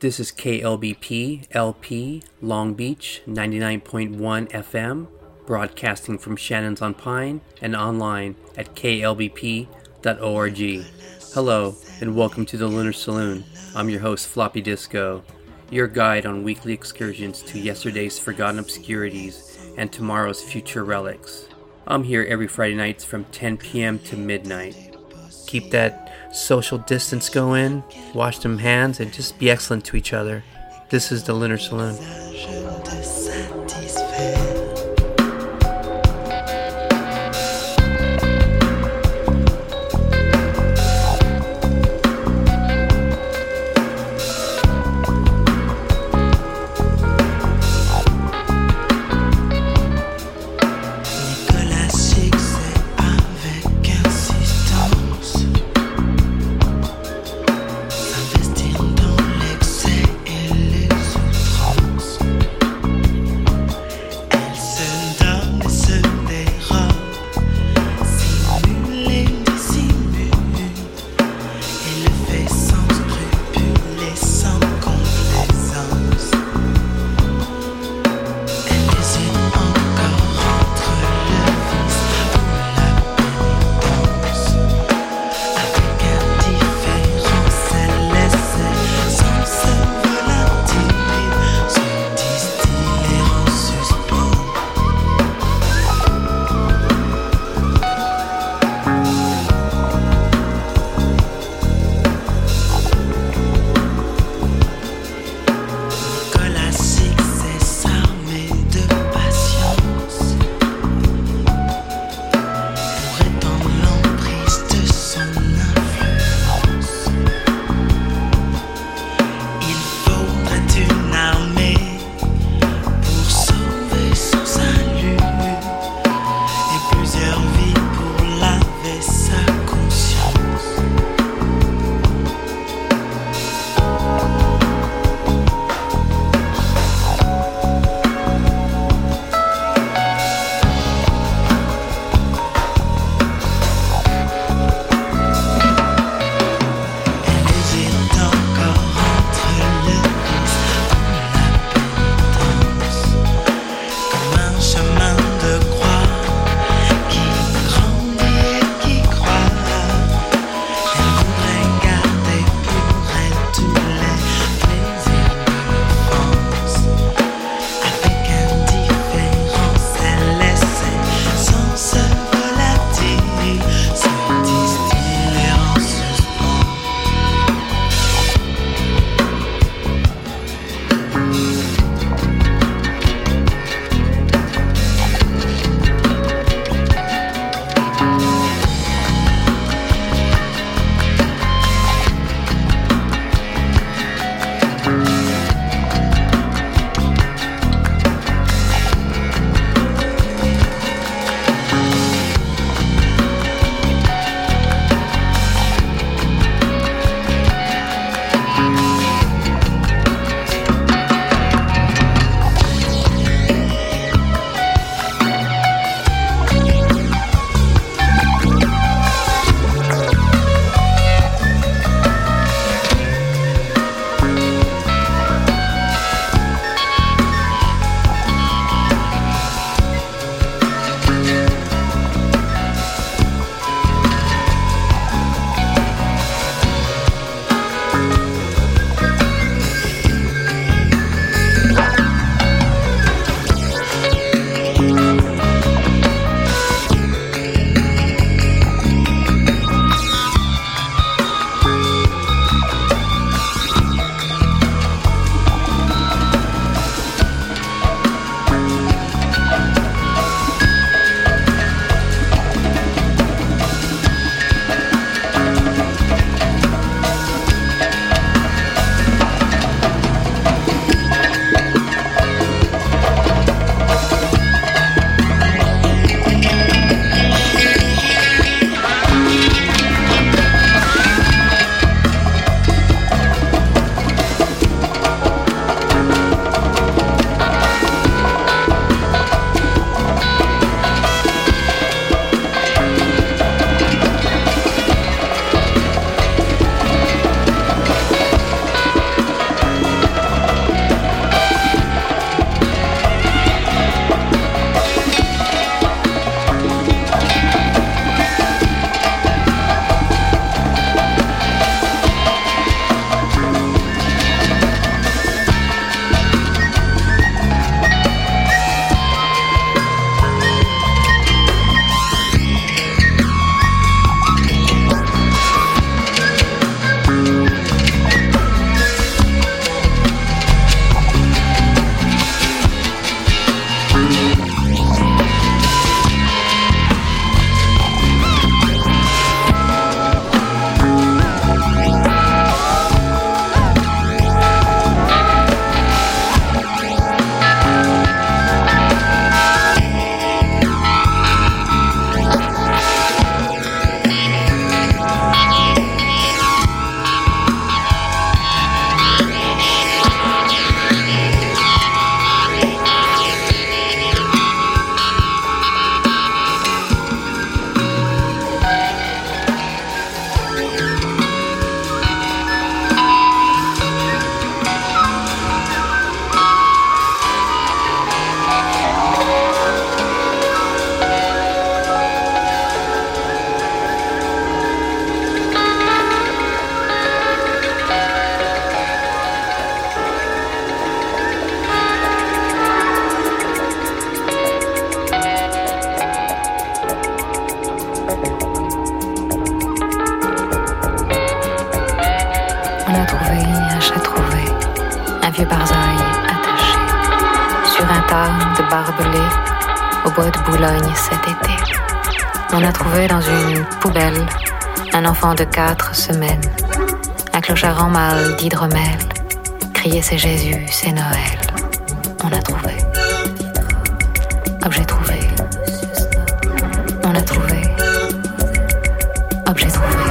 This is KLBP LP Long Beach 99.1 FM, broadcasting from Shannon's on Pine and online at klbp.org. Hello, and welcome to the Lunar Saloon. I'm your host, Floppy Disco, your guide on weekly excursions to yesterday's forgotten obscurities and tomorrow's future relics. I'm here every Friday nights from 10 p.m. to midnight. Keep that social distance going, wash them hands, and just be excellent to each other. This is the Lunar Saloon. De quatre semaines, un clochard en mal d'hydromel, criait c'est Jésus, c'est Noël. On a trouvé. Objet trouvé. On a trouvé. Objet trouvé.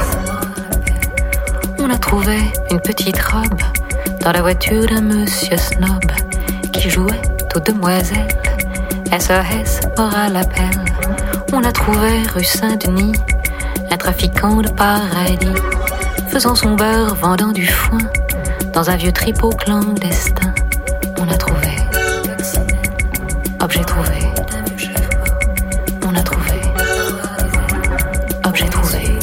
On a trouvé une petite robe dans la voiture d'un monsieur snob qui jouait aux demoiselles. SOS aura l'appel. On a trouvé rue Saint-Denis un trafiquant de paradis, faisant son beurre, vendant du foin, dans un vieux tripot clandestin. On a trouvé, objet trouvé. On a trouvé, objet trouvé.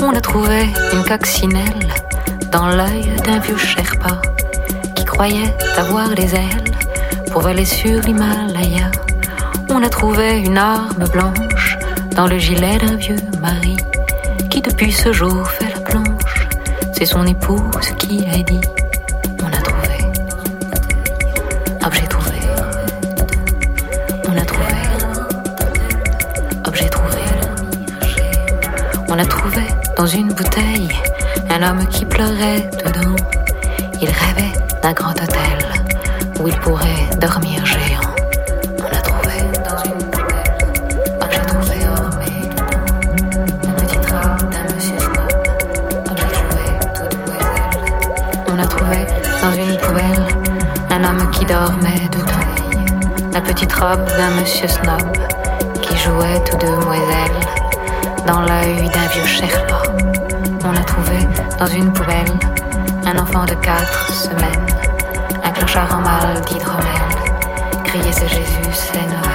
On a trouvé une coccinelle dans l'œil d'un vieux Sherpa qui croyait avoir les ailes pour voler sur l'Himalaya. On a trouvé une arme blanche dans le gilet d'un vieux mari qui depuis ce jour fait la planche. C'est son épouse qui a dit On a trouvé. Objet trouvé. On a trouvé. Objet trouvé. On a trouvé dans une bouteille un homme qui pleurait dedans. Il rêvait d'un grand hôtel où il pourrait dormir. Petite d'un monsieur snob qui jouait tout demoiselle dans l'œil d'un vieux Sherpa. On a trouvé dans une poubelle un enfant de quatre semaines, un clochard en mal d'hydromel. Crier c'est Jésus, c'est Noël.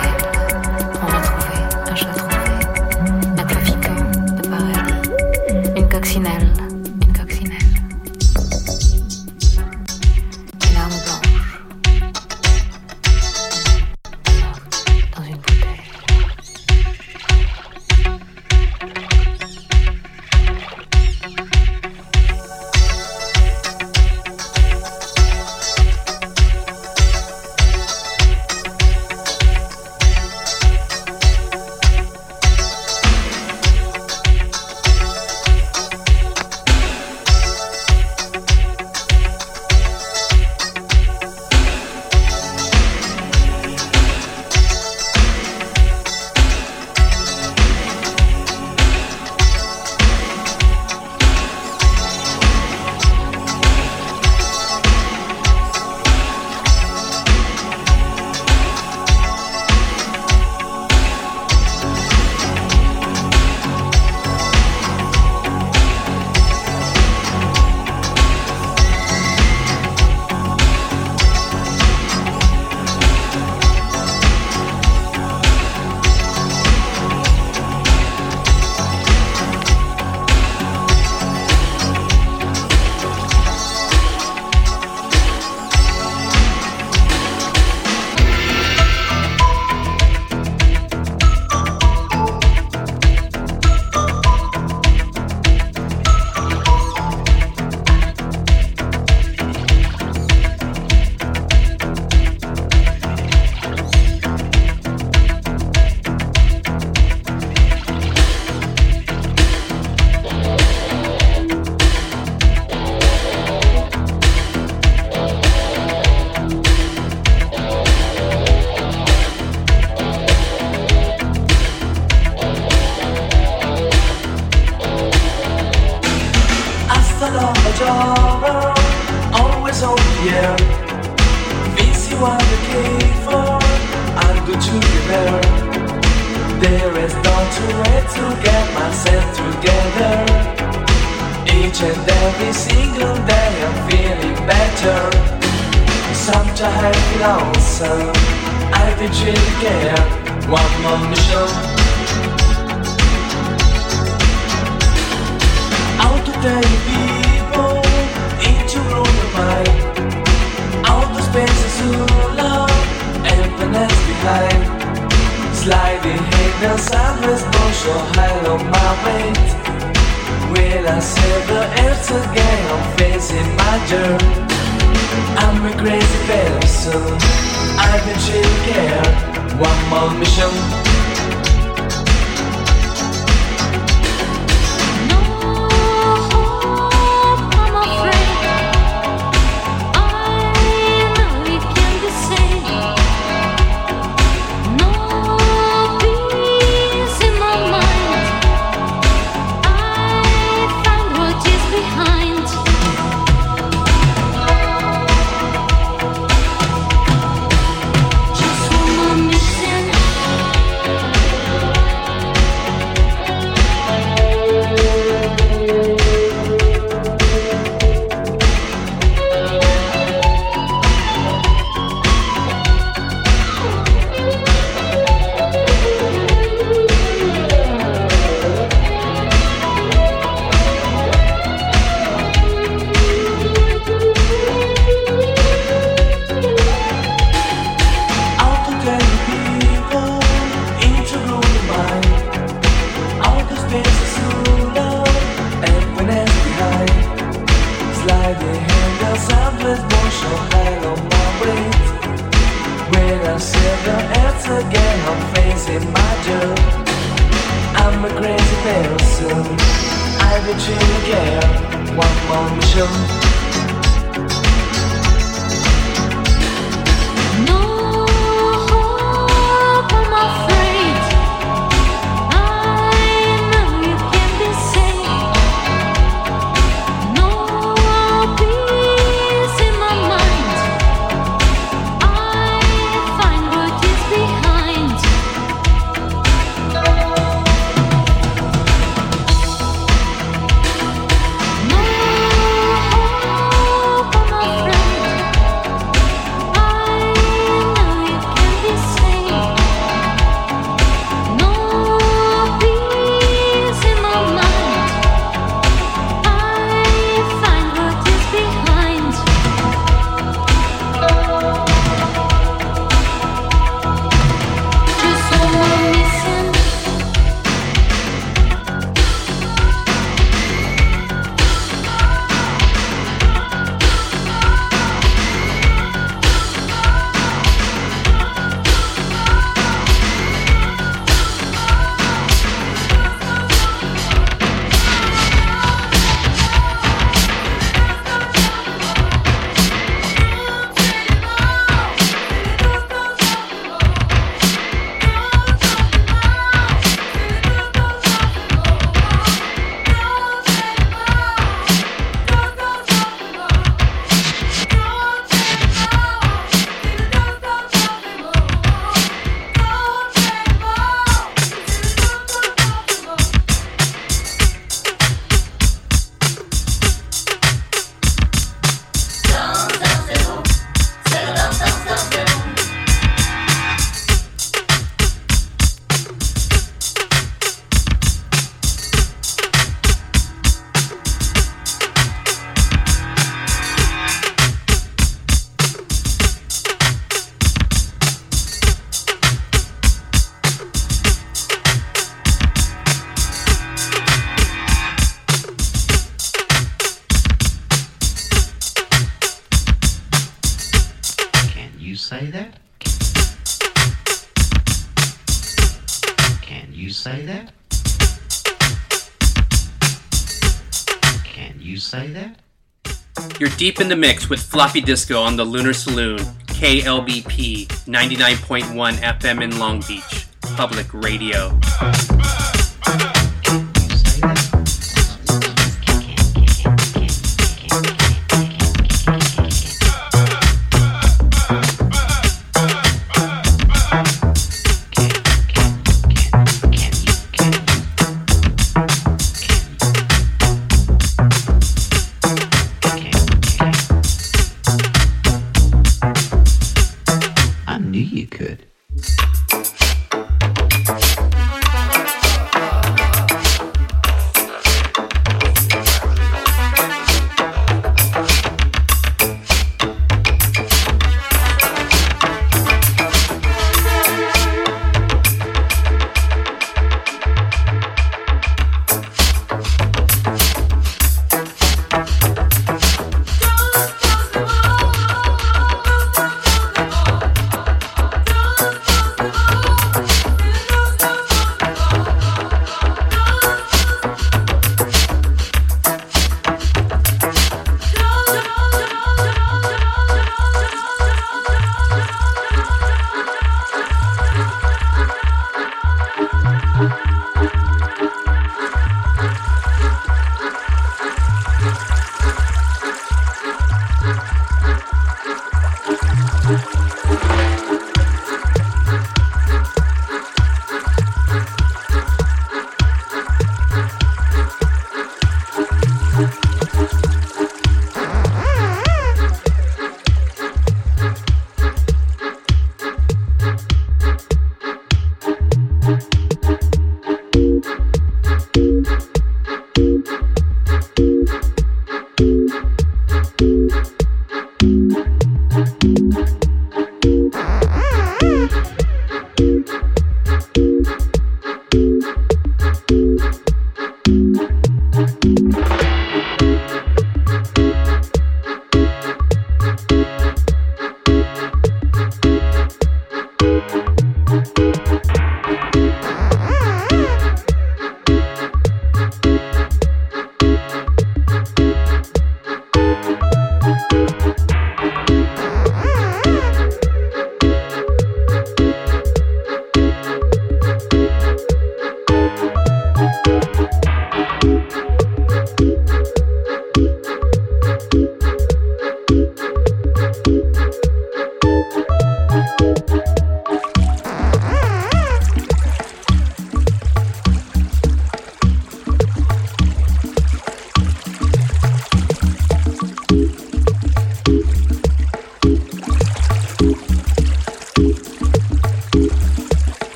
Deep in the mix with Floppy Disco on the Lunar Saloon, KLBP 99.1 FM in Long Beach, public radio.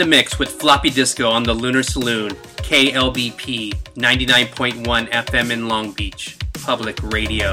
In the mix with Floppy Disco on the Lunar Saloon, KLBP 99.1 FM in Long Beach, public radio.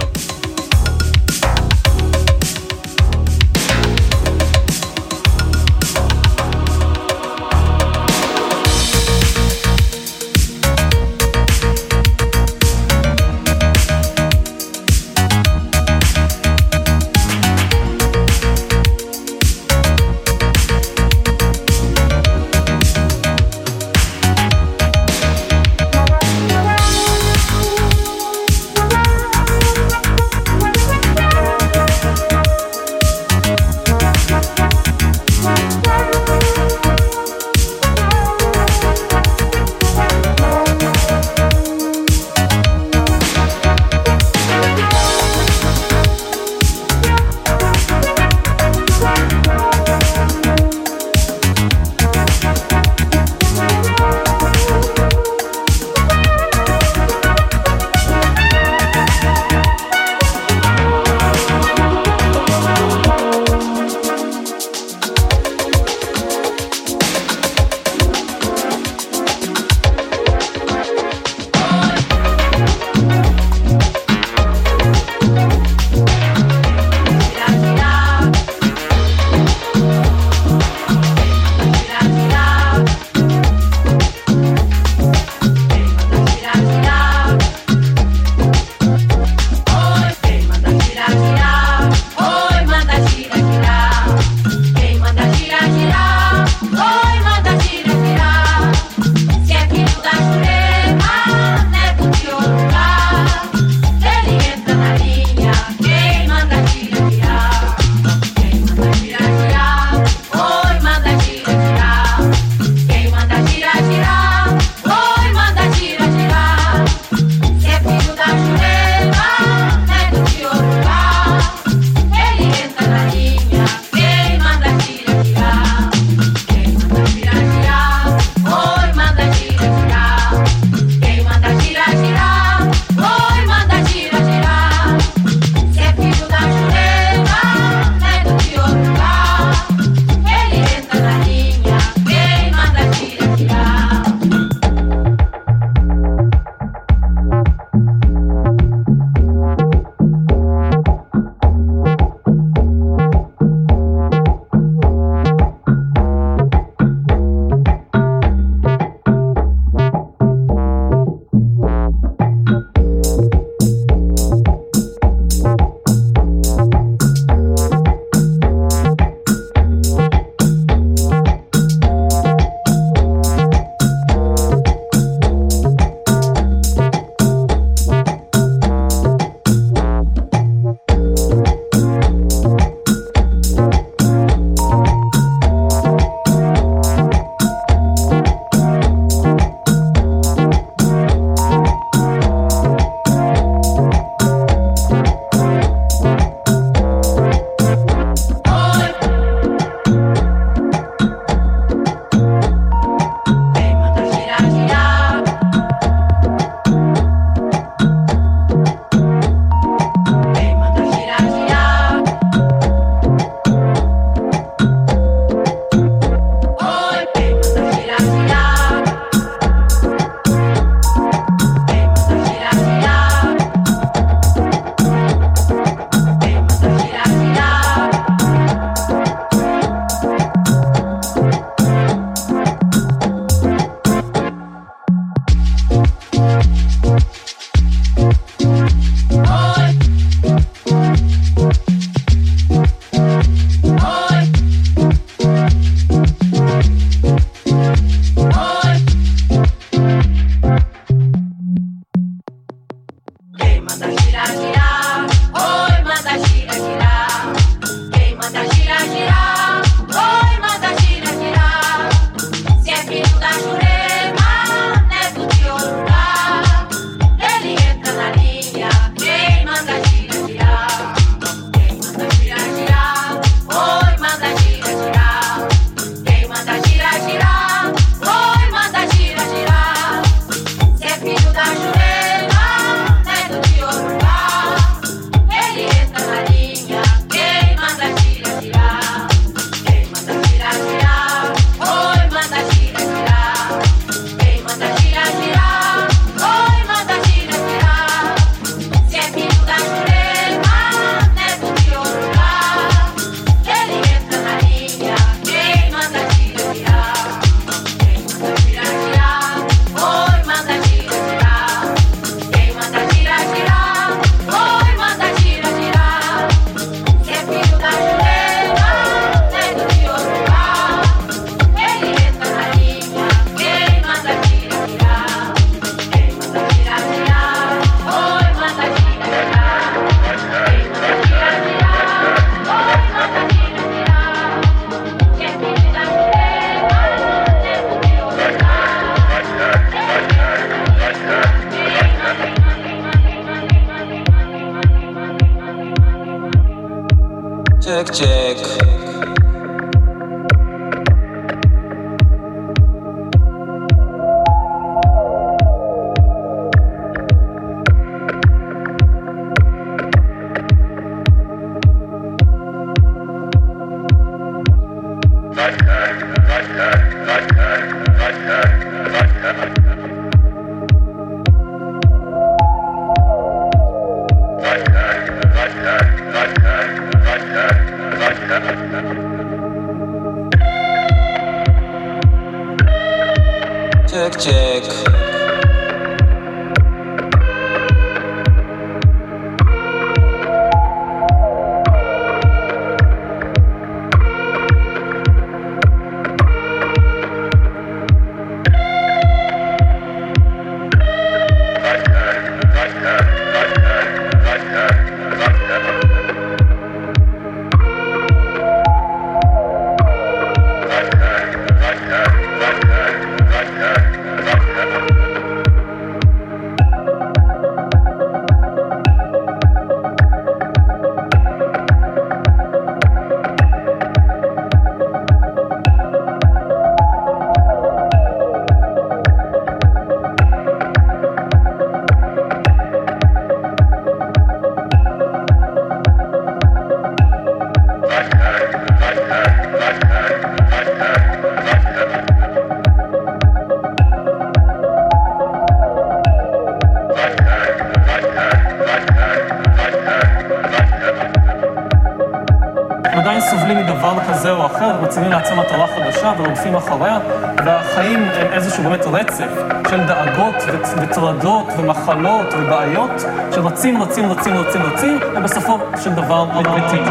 איזשהו באמת רצף של דאגות וטרדות ומחלות ובעיות שרצים, רצים, רצים, רצים, רצים, ובסופו של דבר מתים.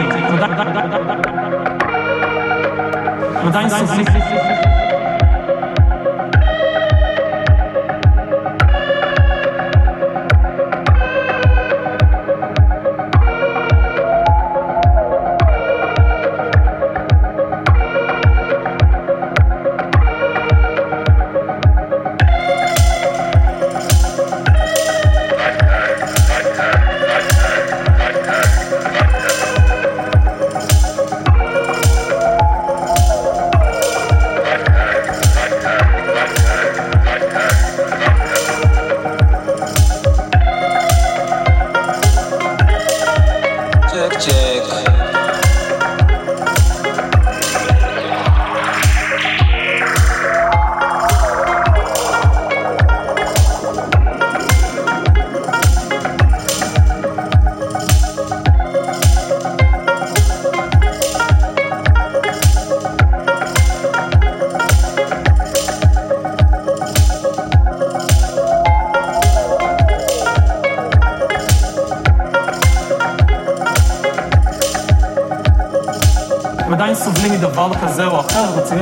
עדיין סובלים.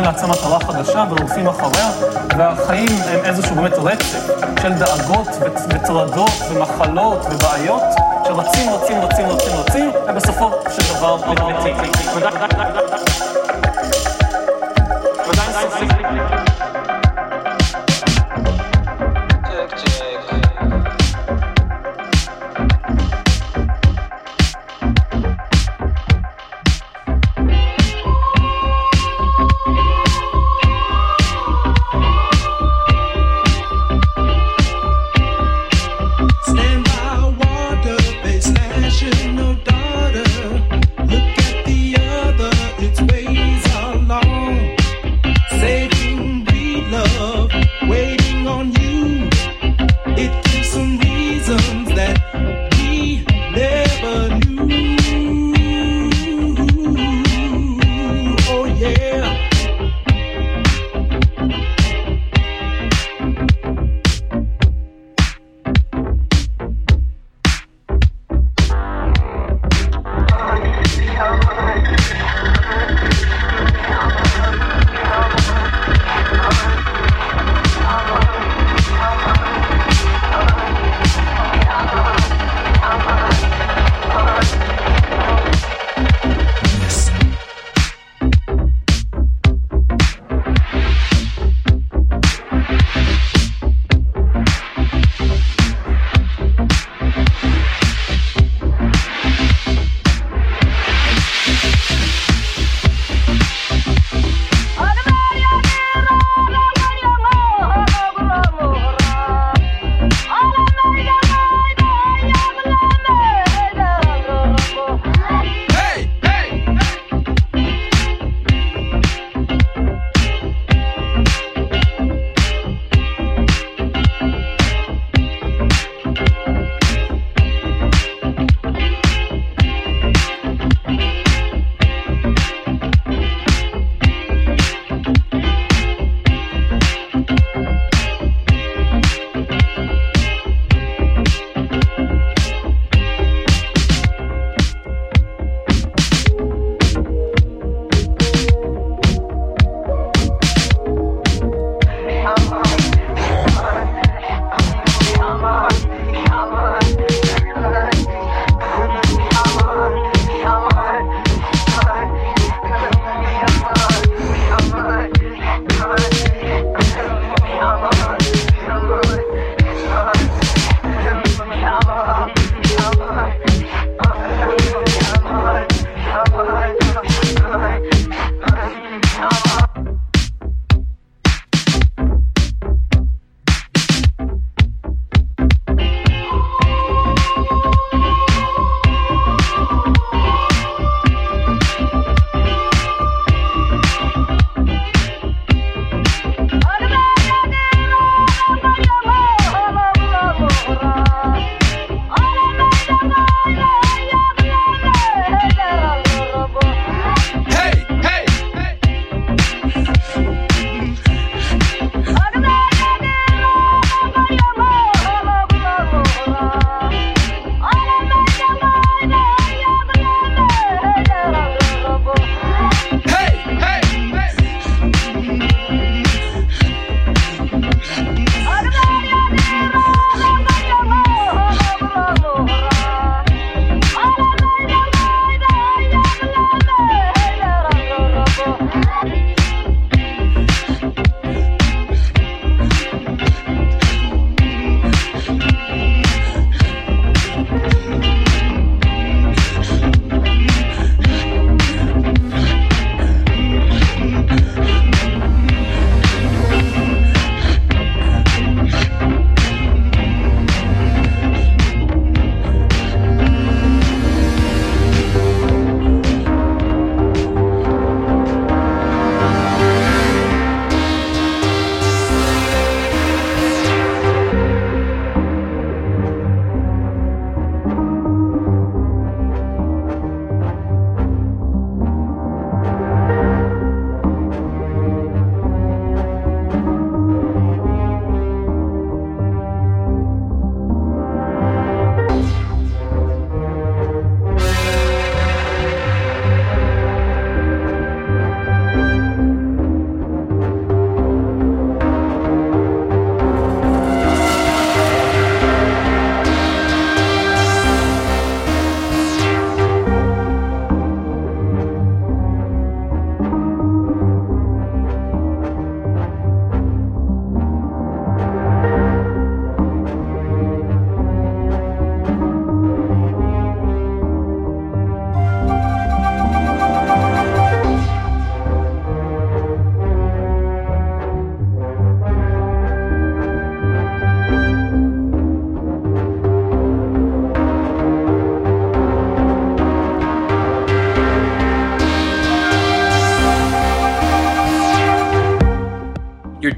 לעצם מטרה חדשה ורודפים אחריה, והחיים הם איזשהו באמת רצף של דאגות וטרדות ומחלות ובעיות שרצים, רצים, רצים, רצים, רצים, ובסופו של דבר מתים.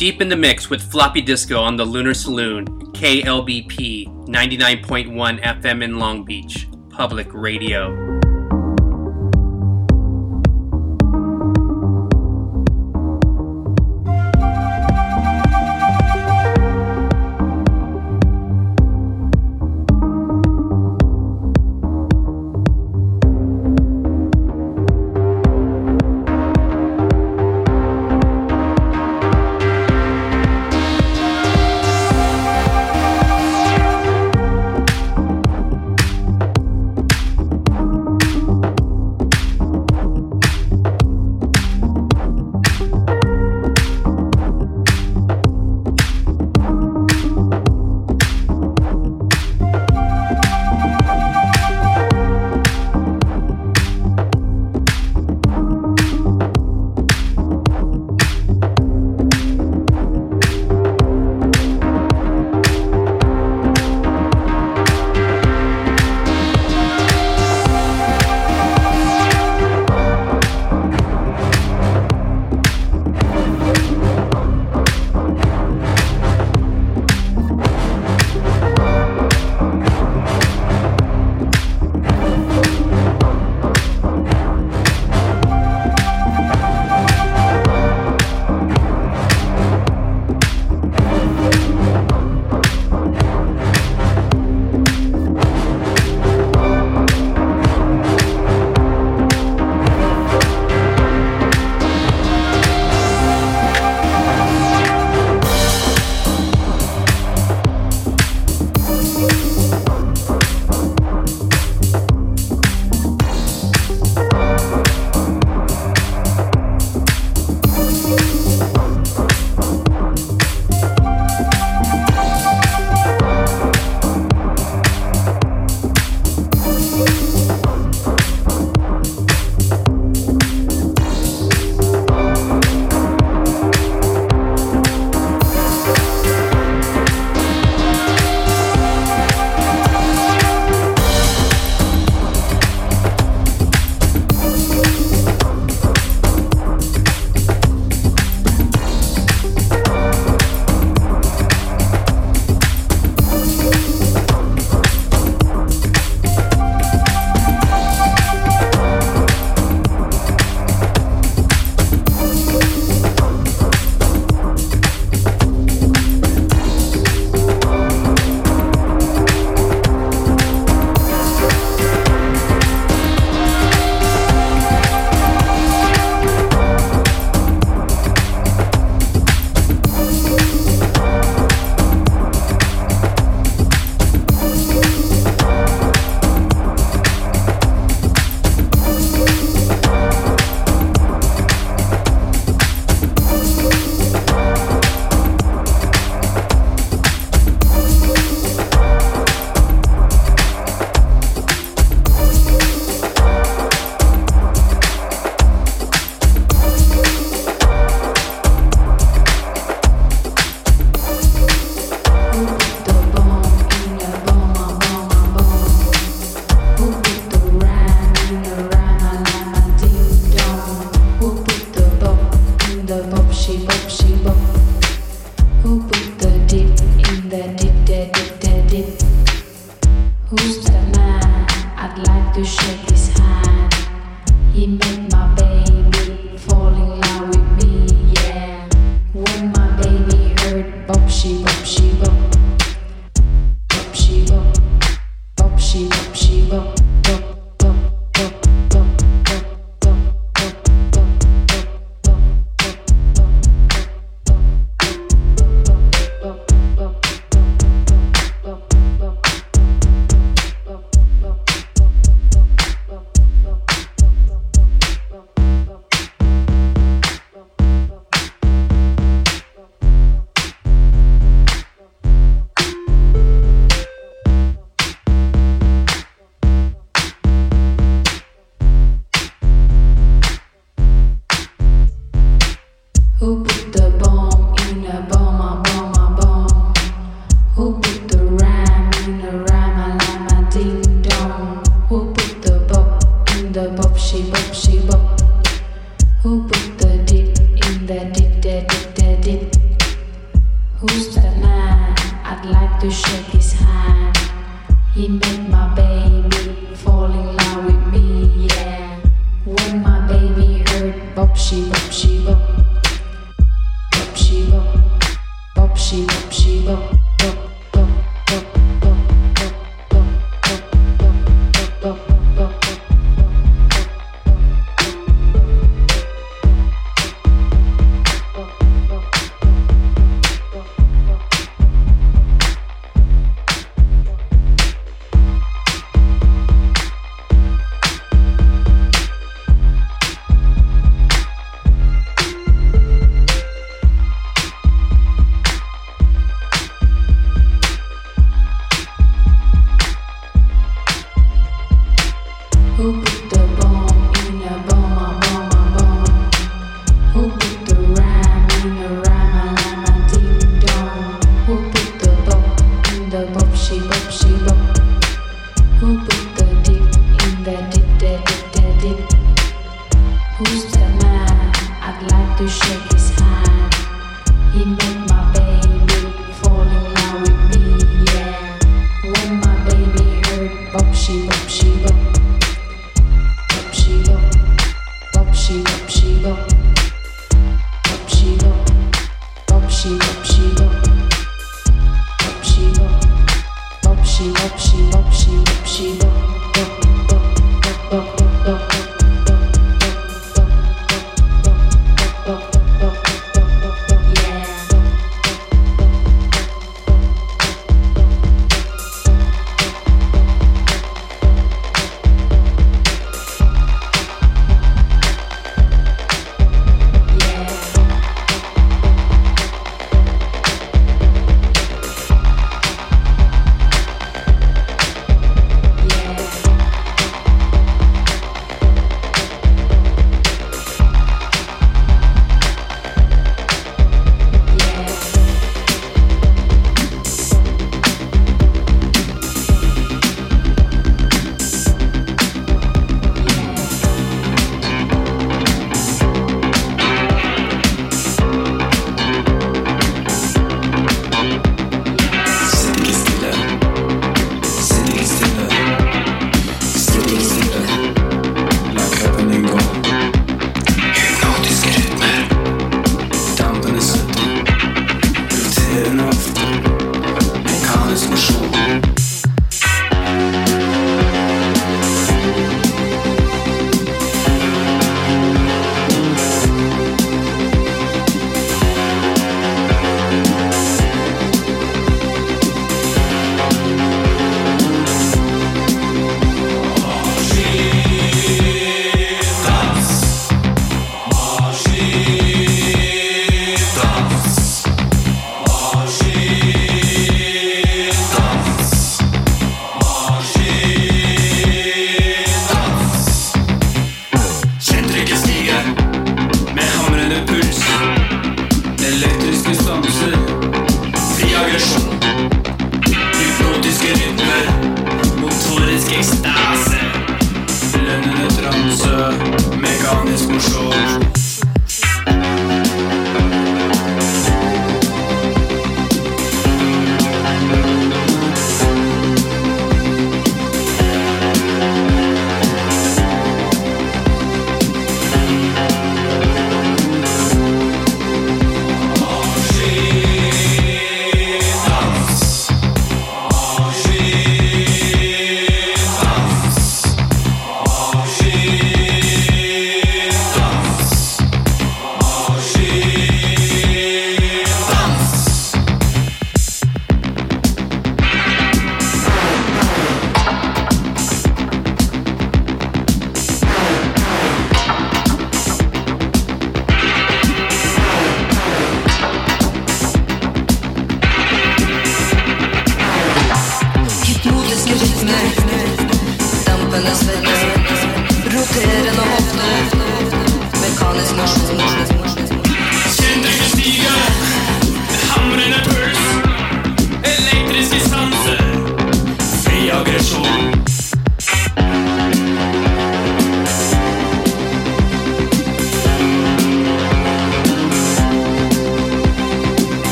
Deep in the mix with Floppy Disco on the Lunar Saloon, KLBP 99.1 FM in Long Beach, public radio.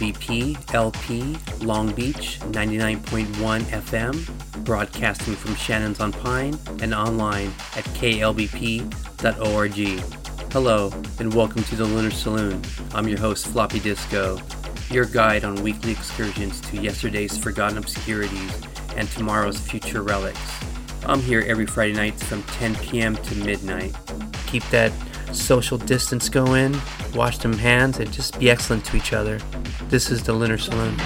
Is KLBP LP Long Beach 99.1 FM, broadcasting from Shannon's on Pine and online at klbp.org. Hello, and welcome to the Lunar Saloon. I'm your host, Floppy Disco, your guide on weekly excursions to yesterday's forgotten obscurities and tomorrow's future relics. I'm here every Friday nights from 10 p.m. to midnight. Keep that social distance going, wash them hands, and just be excellent to each other. This is the Lunar Saloon.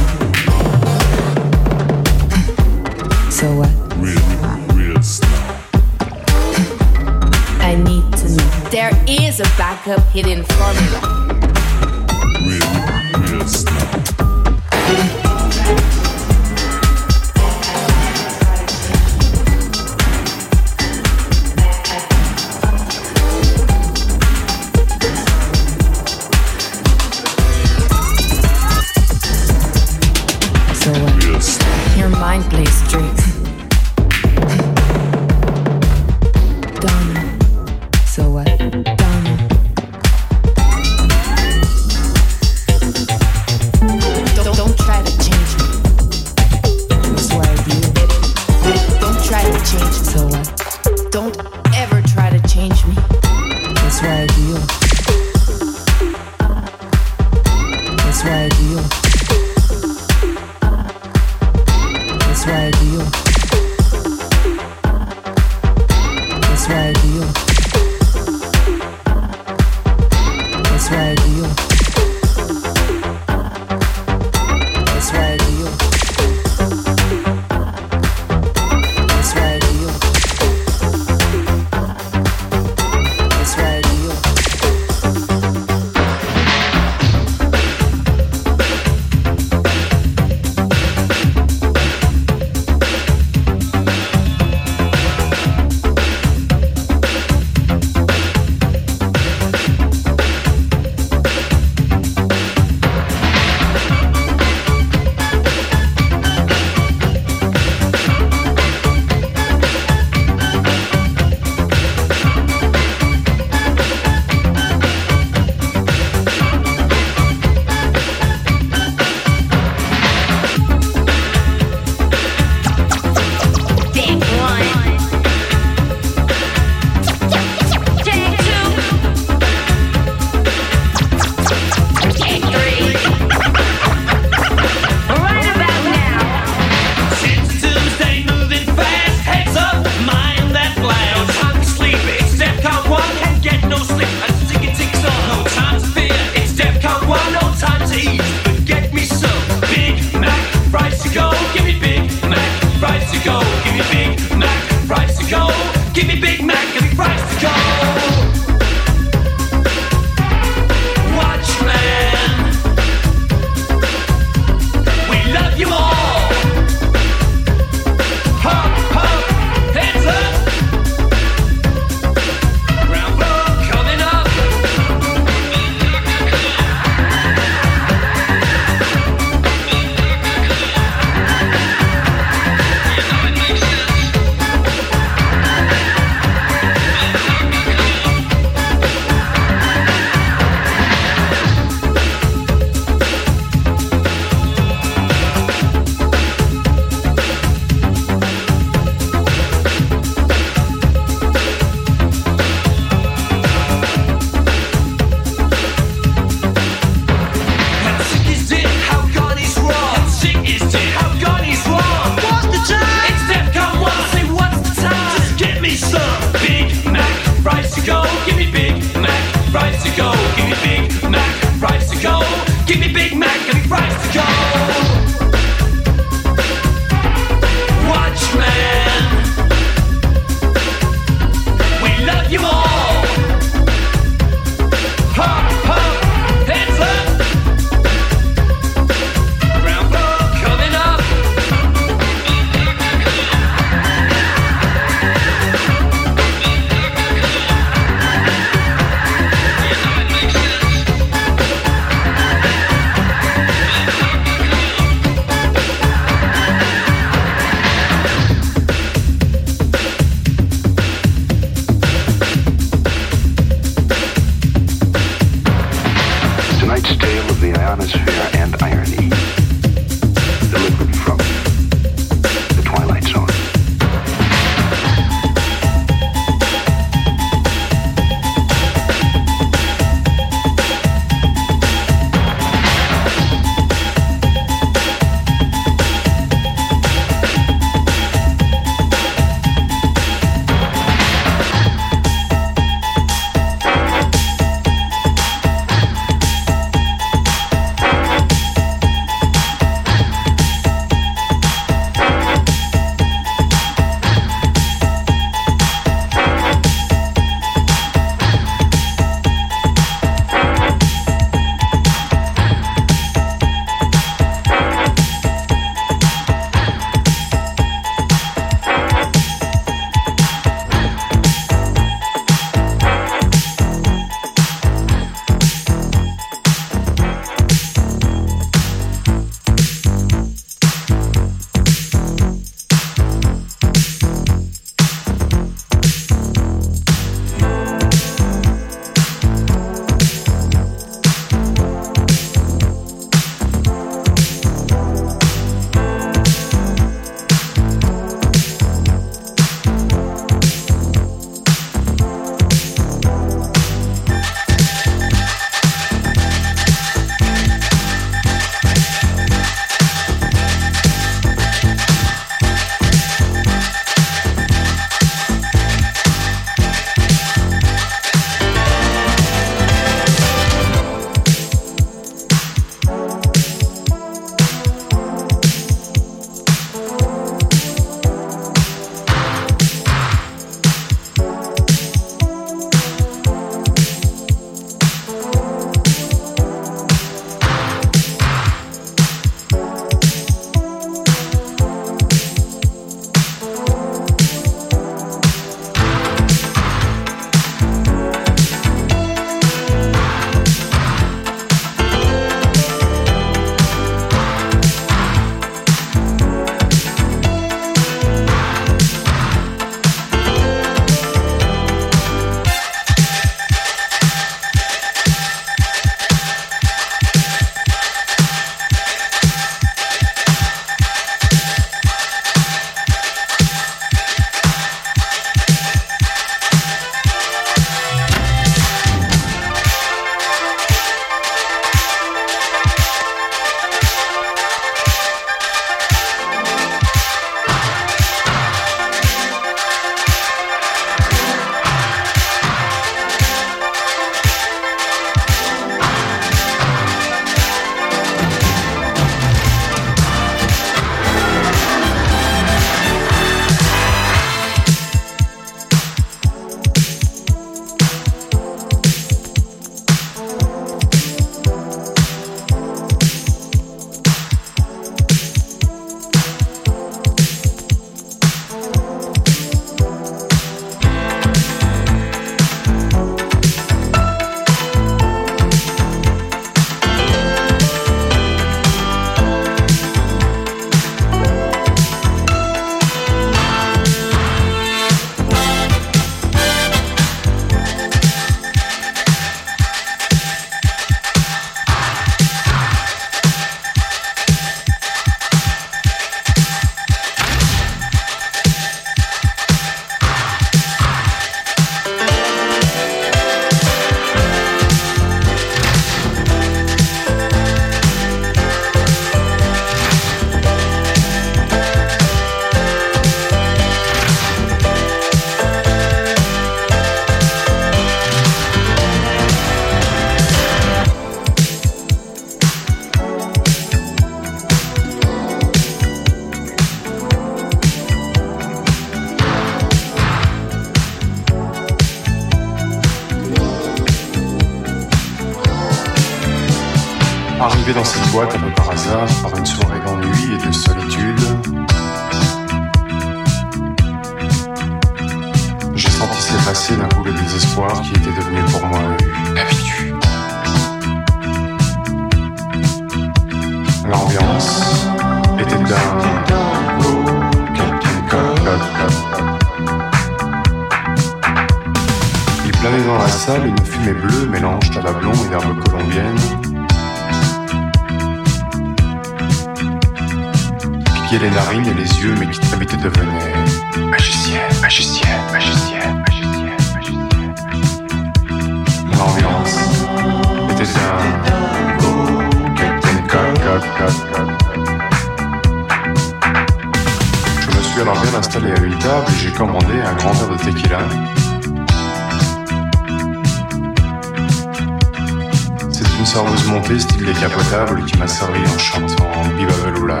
En chantant Viva Veloula.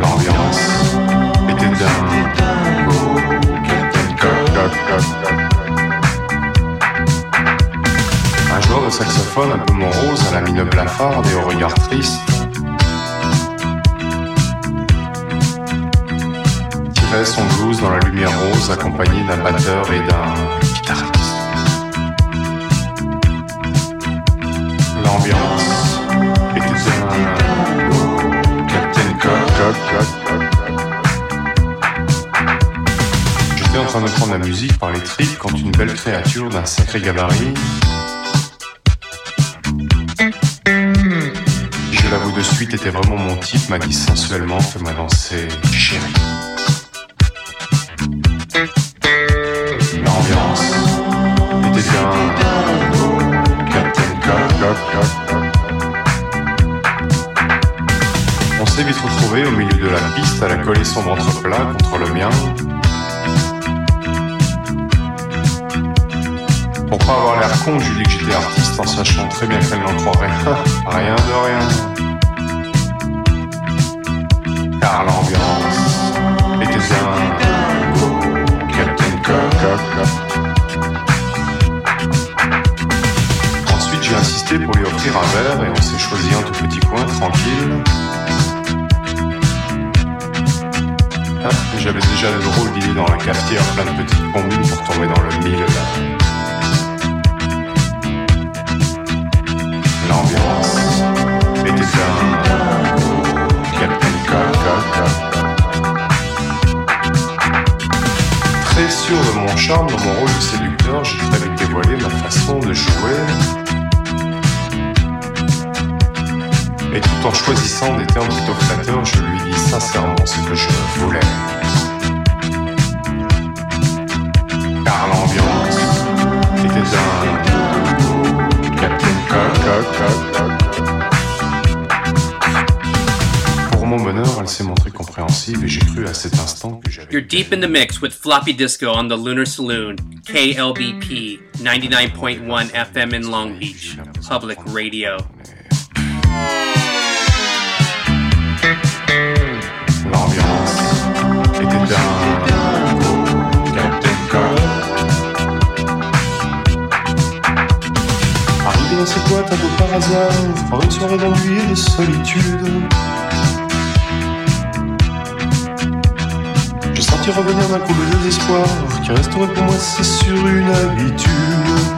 L'ambiance était Cock. Un joueur de saxophone un peu morose à la mine blafarde et au regard triste tirait son blues dans la lumière rose accompagné d'un batteur et d'un L'ambiance était un Captain Cock, Cock, Cock. J'étais en train de prendre la musique par les tripes quand une belle créature d'un sacré gabarit je l'avoue de suite, était vraiment mon type, m'a dit sensuellement Fais-moi danser, chérie. Coller son ventre plat contre le mien. Pour pas avoir l'air con, je lui que j'étais artiste en sachant très bien qu'elle n'en croirait rien de rien. Car l'ambiance était un Captain Cock. Ensuite, j'ai insisté pour lui offrir un verre et on s'est choisi un tout petit coin tranquille. J'avais déjà de drôles d'idées dans la cafetière, plein de petites combines pour tomber dans le mille là. L'ambiance était un Captain Cock. Très sûr de mon charme dans mon rôle de séducteur, j'ai vite dévoilé ma façon de jouer. Et tout en choisissant des termes plutôt flatteurs, je lui dis sincèrement ce que je voulais. Captain. Pour mon bonheur, elle s'est montrée compréhensive et j'ai cru à cet instant que j'avais... You're deep in the mix with Floppy Disco on the Lunar Saloon, KLBP 99.1 FM in Long Beach, public radio. Par hasard, par une soirée d'ennui et de solitude. J'ai senti revenir d'un coup le désespoir qui resterait pour moi, c'est sur une habitude.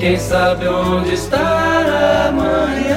Quem sabe onde está amanhã?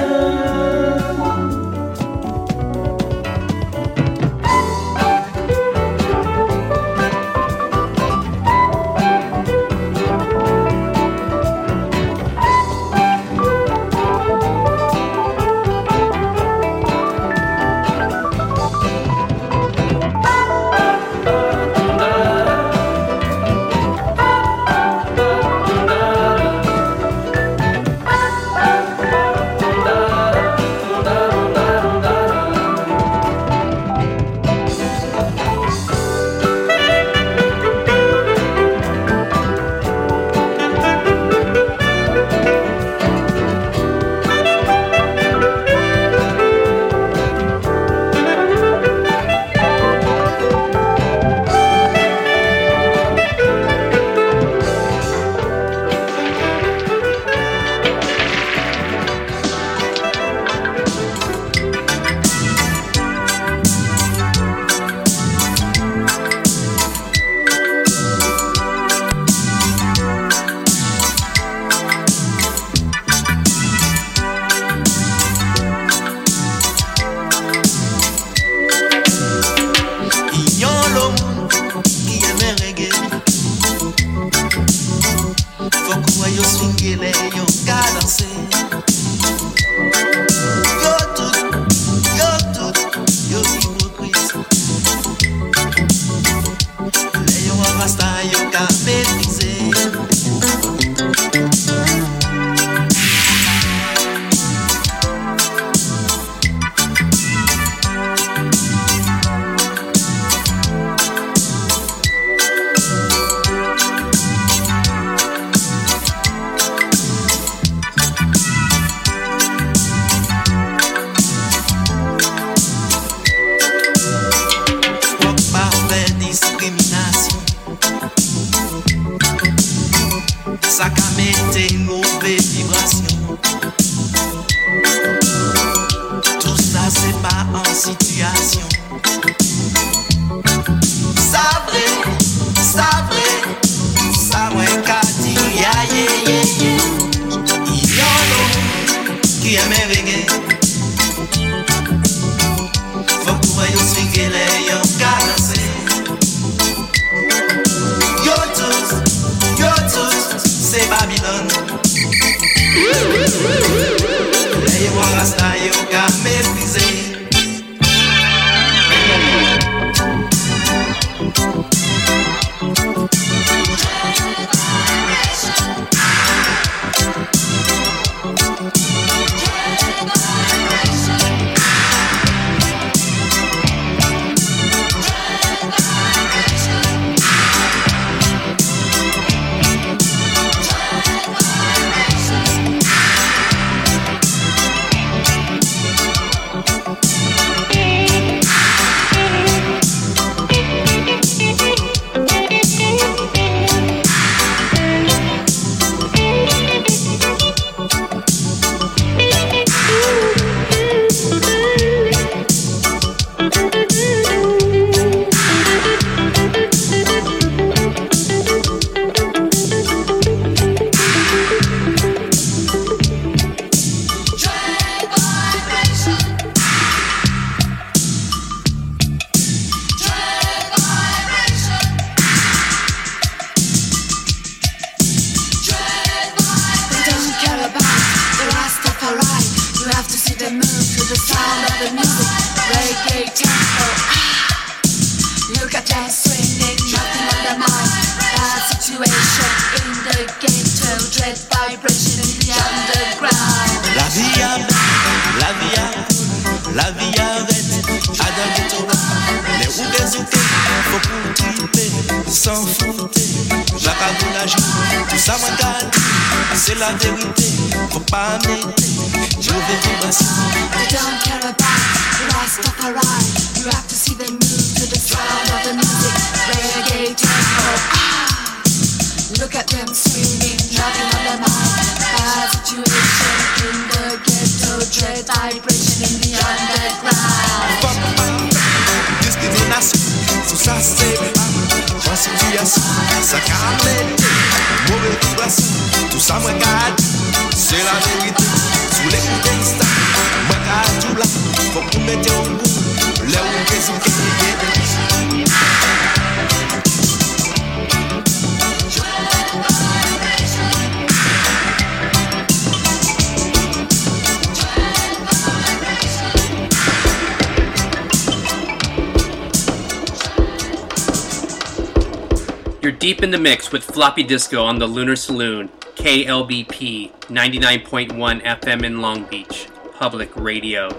Floppy Disco on the Lunar Saloon, KLBP 99.1 FM in Long Beach, public radio.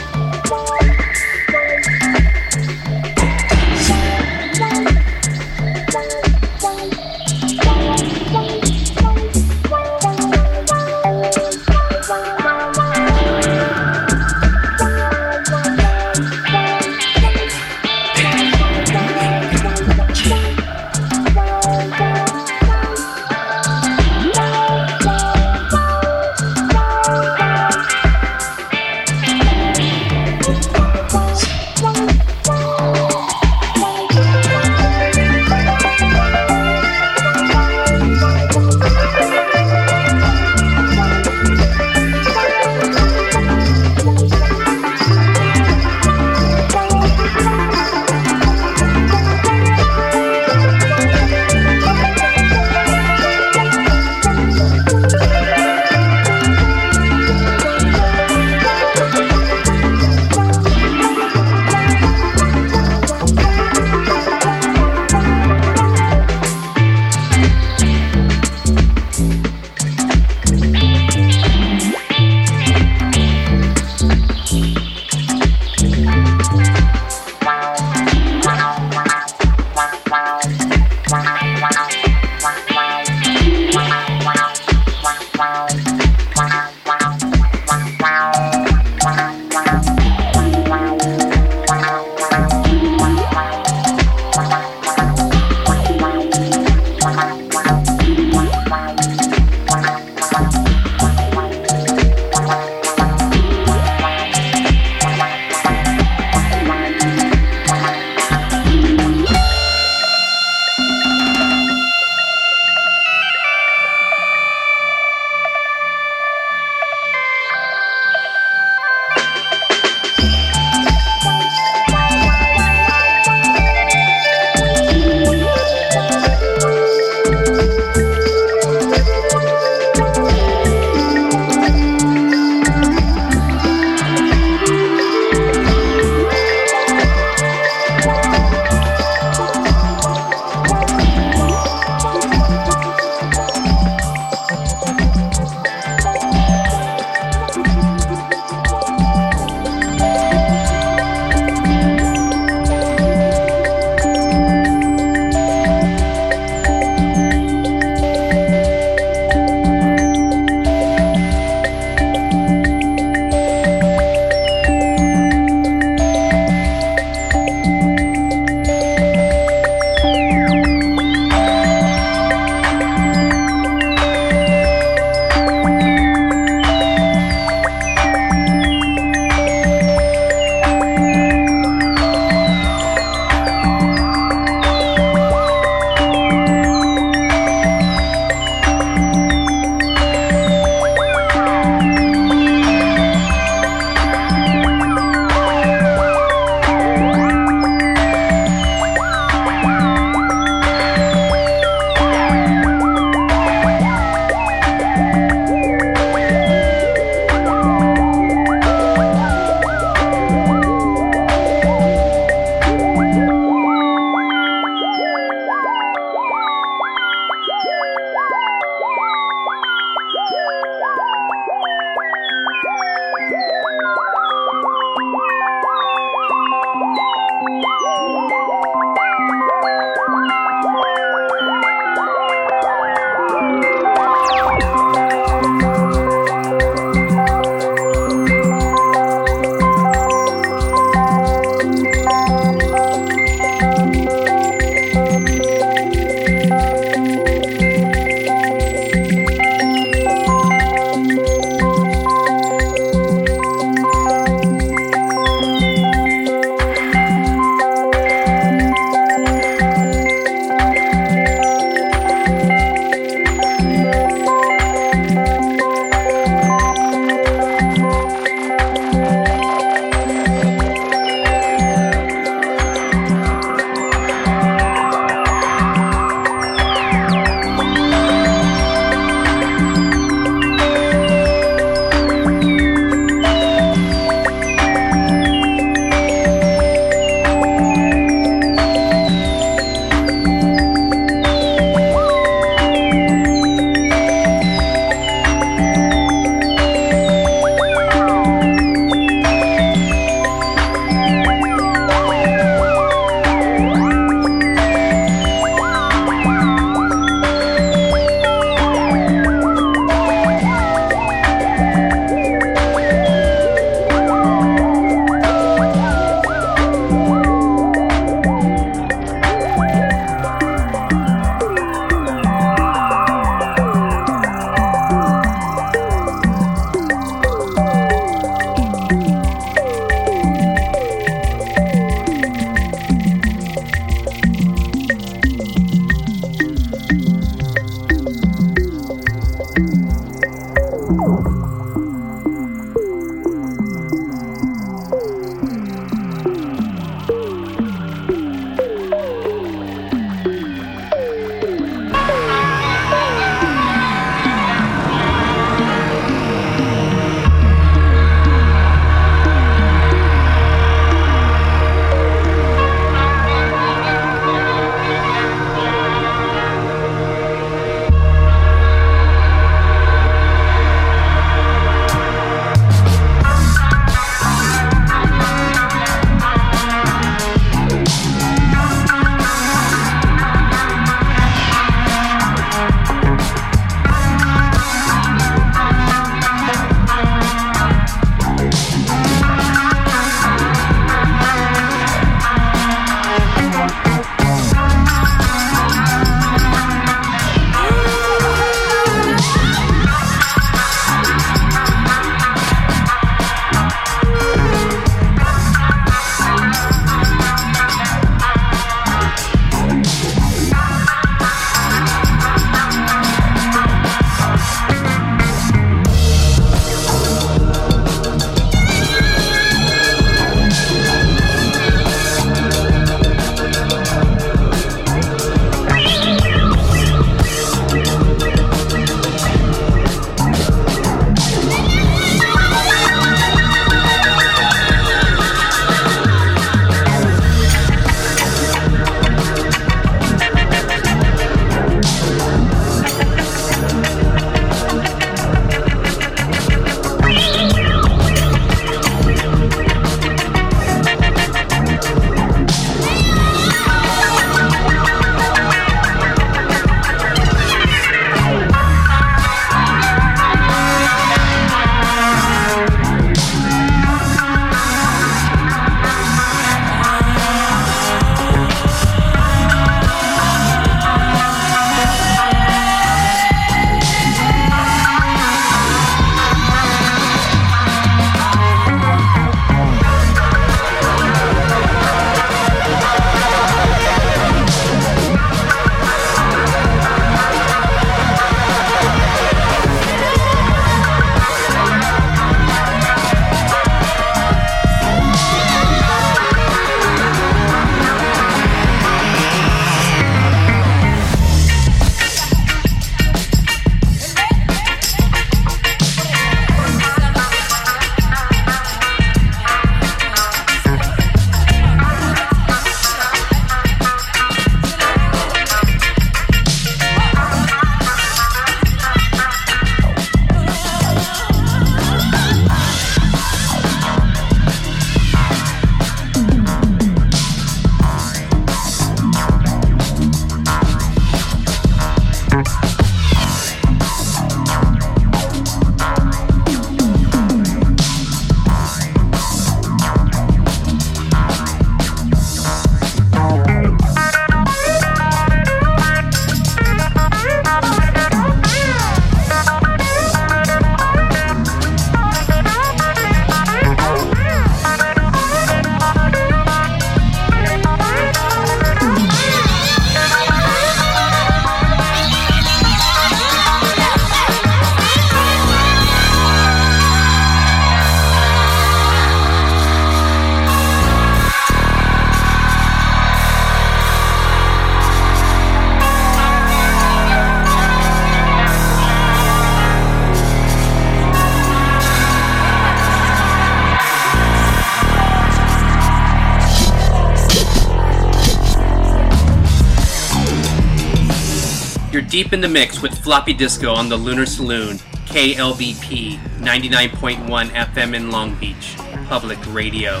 Deep in the mix with Floppy Disco on the Lunar Saloon, KLBP 99.1 FM in Long Beach, public radio.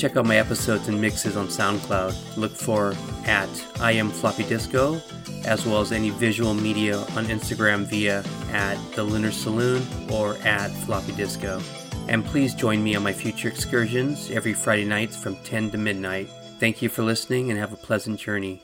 Check out my episodes and mixes on SoundCloud. Look for at I am Floppy Disco, as well as any visual media on Instagram via at the Lunar Saloon or at Floppy Disco. And please join me on my future excursions every Friday nights from 10 to midnight. Thank you for listening and have a pleasant journey.